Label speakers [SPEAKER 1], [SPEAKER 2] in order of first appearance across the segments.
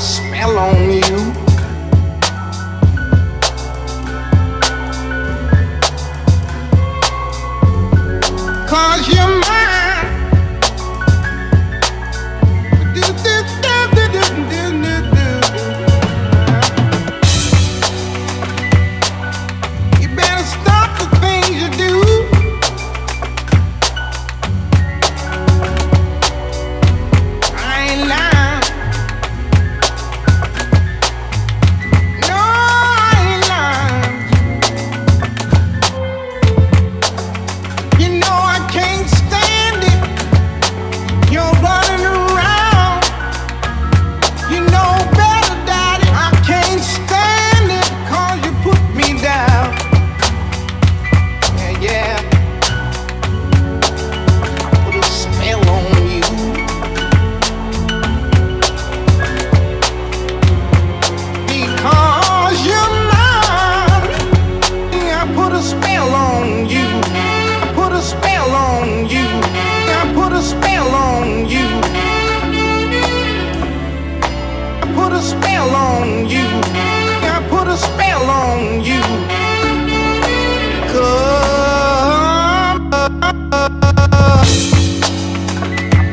[SPEAKER 1] spell on you.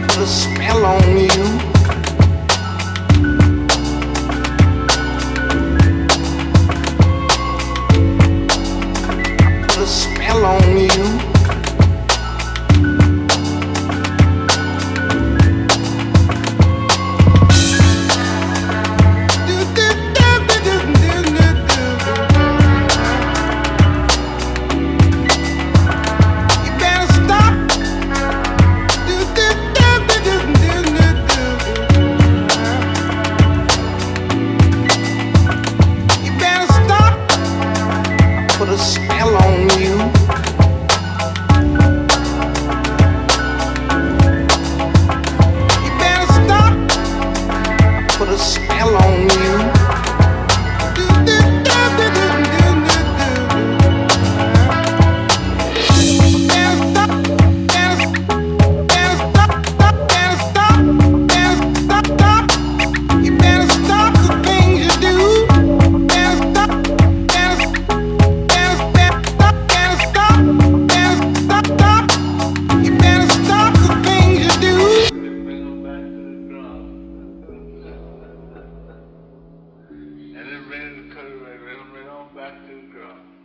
[SPEAKER 1] Put a spell on you. Put a spell on you. put a spell on you. so they rolled me on back to